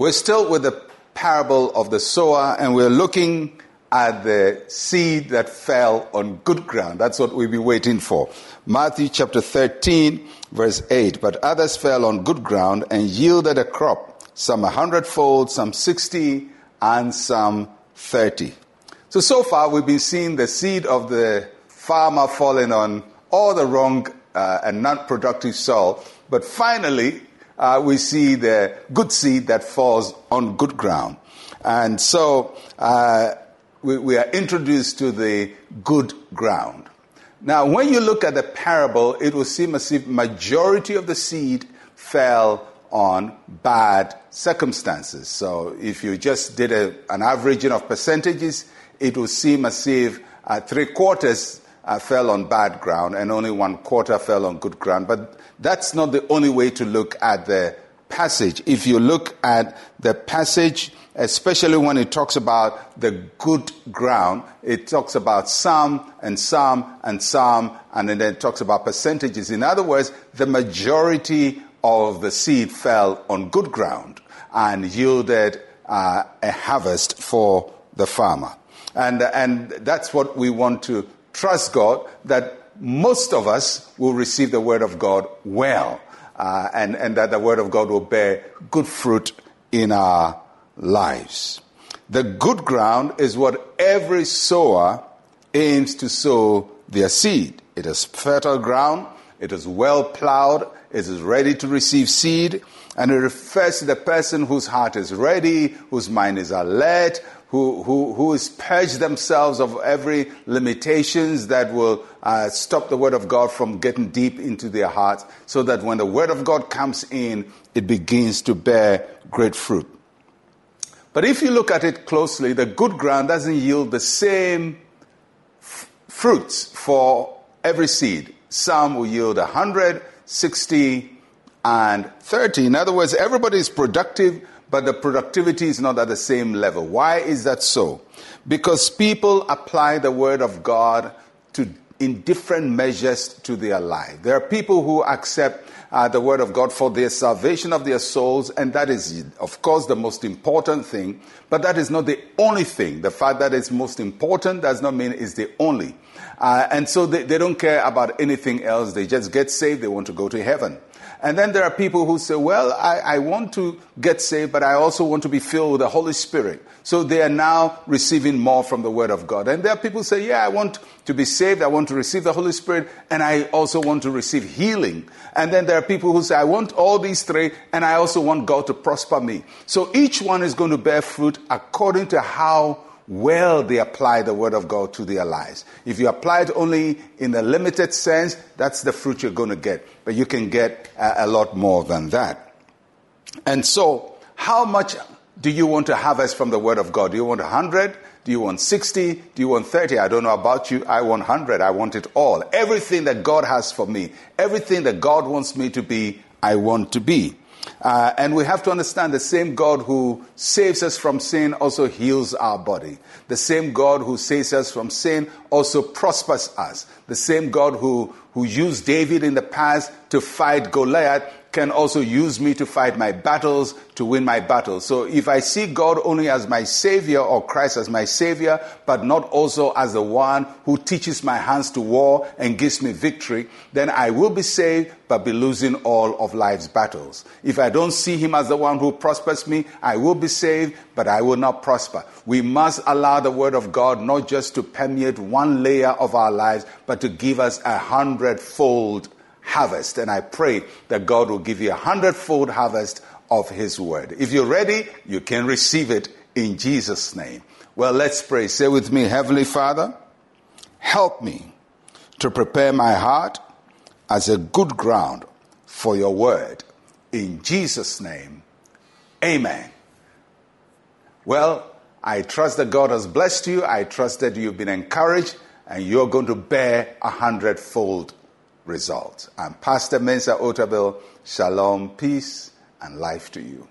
We're still with the parable of the sower, and we're looking at the seed that fell on good ground. That's what we'll be waiting for. Matthew chapter 13, verse 8. But others fell on good ground and yielded a crop, some a hundredfold, some 60, and some 30. So, so far we've been seeing the seed of the farmer falling on all the wrong uh, and non productive soil. But finally, uh, we see the good seed that falls on good ground. And so uh, we, we are introduced to the good ground. Now, when you look at the parable, it will seem as if majority of the seed fell on bad circumstances. So if you just did a, an averaging of percentages, it will seem as if uh, three quarters uh, fell on bad ground and only one quarter fell on good ground. But that's not the only way to look at the passage. If you look at the passage, especially when it talks about the good ground, it talks about some and some and some, and then it talks about percentages. In other words, the majority of the seed fell on good ground and yielded uh, a harvest for the farmer. And, and that's what we want to trust God that most of us will receive the word of God well, uh, and, and that the word of God will bear good fruit in our lives. The good ground is what every sower aims to sow their seed. It is fertile ground, it is well plowed, it is ready to receive seed, and it refers to the person whose heart is ready, whose mind is alert, who, who, who has purged themselves of every limitations that will uh, stop the word of God from getting deep into their hearts so that when the word of God comes in, it begins to bear great fruit. But if you look at it closely, the good ground doesn't yield the same f- fruits for every seed. Some will yield 100, 60, and 30. In other words, everybody is productive, but the productivity is not at the same level. Why is that so? Because people apply the word of God to in different measures to their life. There are people who accept uh, the word of God for the salvation of their souls, and that is, of course, the most important thing. But that is not the only thing. The fact that it's most important does not mean it's the only. Uh, and so they, they don't care about anything else. They just get saved. They want to go to heaven. And then there are people who say, well, I, I, want to get saved, but I also want to be filled with the Holy Spirit. So they are now receiving more from the Word of God. And there are people who say, yeah, I want to be saved, I want to receive the Holy Spirit, and I also want to receive healing. And then there are people who say, I want all these three, and I also want God to prosper me. So each one is going to bear fruit according to how well they apply the word of God to their lives. If you apply it only in a limited sense, that's the fruit you're going to get. But you can get a, a lot more than that. And so, how much do you want to harvest from the word of God? Do you want 100? Do you want 60? Do you want 30? I don't know about you. I want 100. I want it all. Everything that God has for me, everything that God wants me to be, I want to be. Uh, and we have to understand the same God who saves us from sin also heals our body. The same God who saves us from sin also prospers us. The same God who, who used David in the past to fight Goliath can also use me to fight my battles, to win my battles. So if I see God only as my savior or Christ as my savior, but not also as the one who teaches my hands to war and gives me victory, then I will be saved, but be losing all of life's battles. If I don't see him as the one who prospers me, I will be saved, but I will not prosper. We must allow the word of God not just to permeate one layer of our lives, but to give us a hundredfold harvest. And I pray that God will give you a hundredfold harvest of His word. If you're ready, you can receive it in Jesus' name. Well, let's pray. Say with me, Heavenly Father, help me to prepare my heart as a good ground for your word. In Jesus' name, amen. Well, I trust that God has blessed you. I trust that you've been encouraged and you're going to bear a hundredfold result. I'm Pastor Mensa Otabil. Shalom, peace, and life to you.